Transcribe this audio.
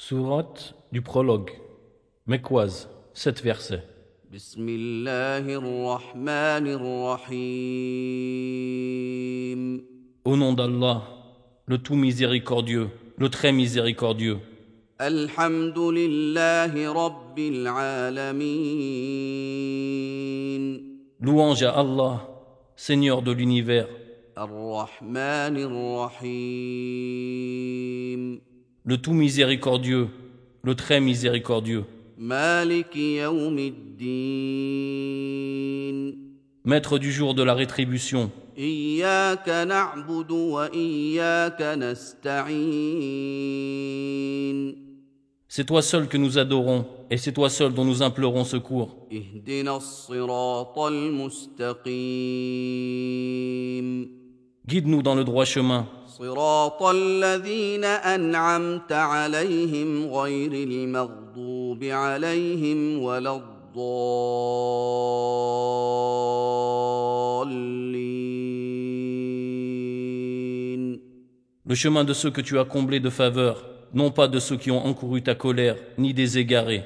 Sourate du prologue, Mekwaz, 7 versets. Au nom d'Allah, le tout miséricordieux, le très miséricordieux. Louange à Allah, Seigneur de l'univers le tout miséricordieux, le très miséricordieux. Maître du jour de la rétribution. C'est toi seul que nous adorons et c'est toi seul dont nous implorons secours. اهدنا الصراط المستقيم Guide-nous dans le droit chemin, صراط الذين أنعمت عليهم غير المغضوب عليهم ولا الضالين le chemin de ceux que tu as comblés de faveur, non pas de ceux qui ont encouru ta colère, ni des égarés.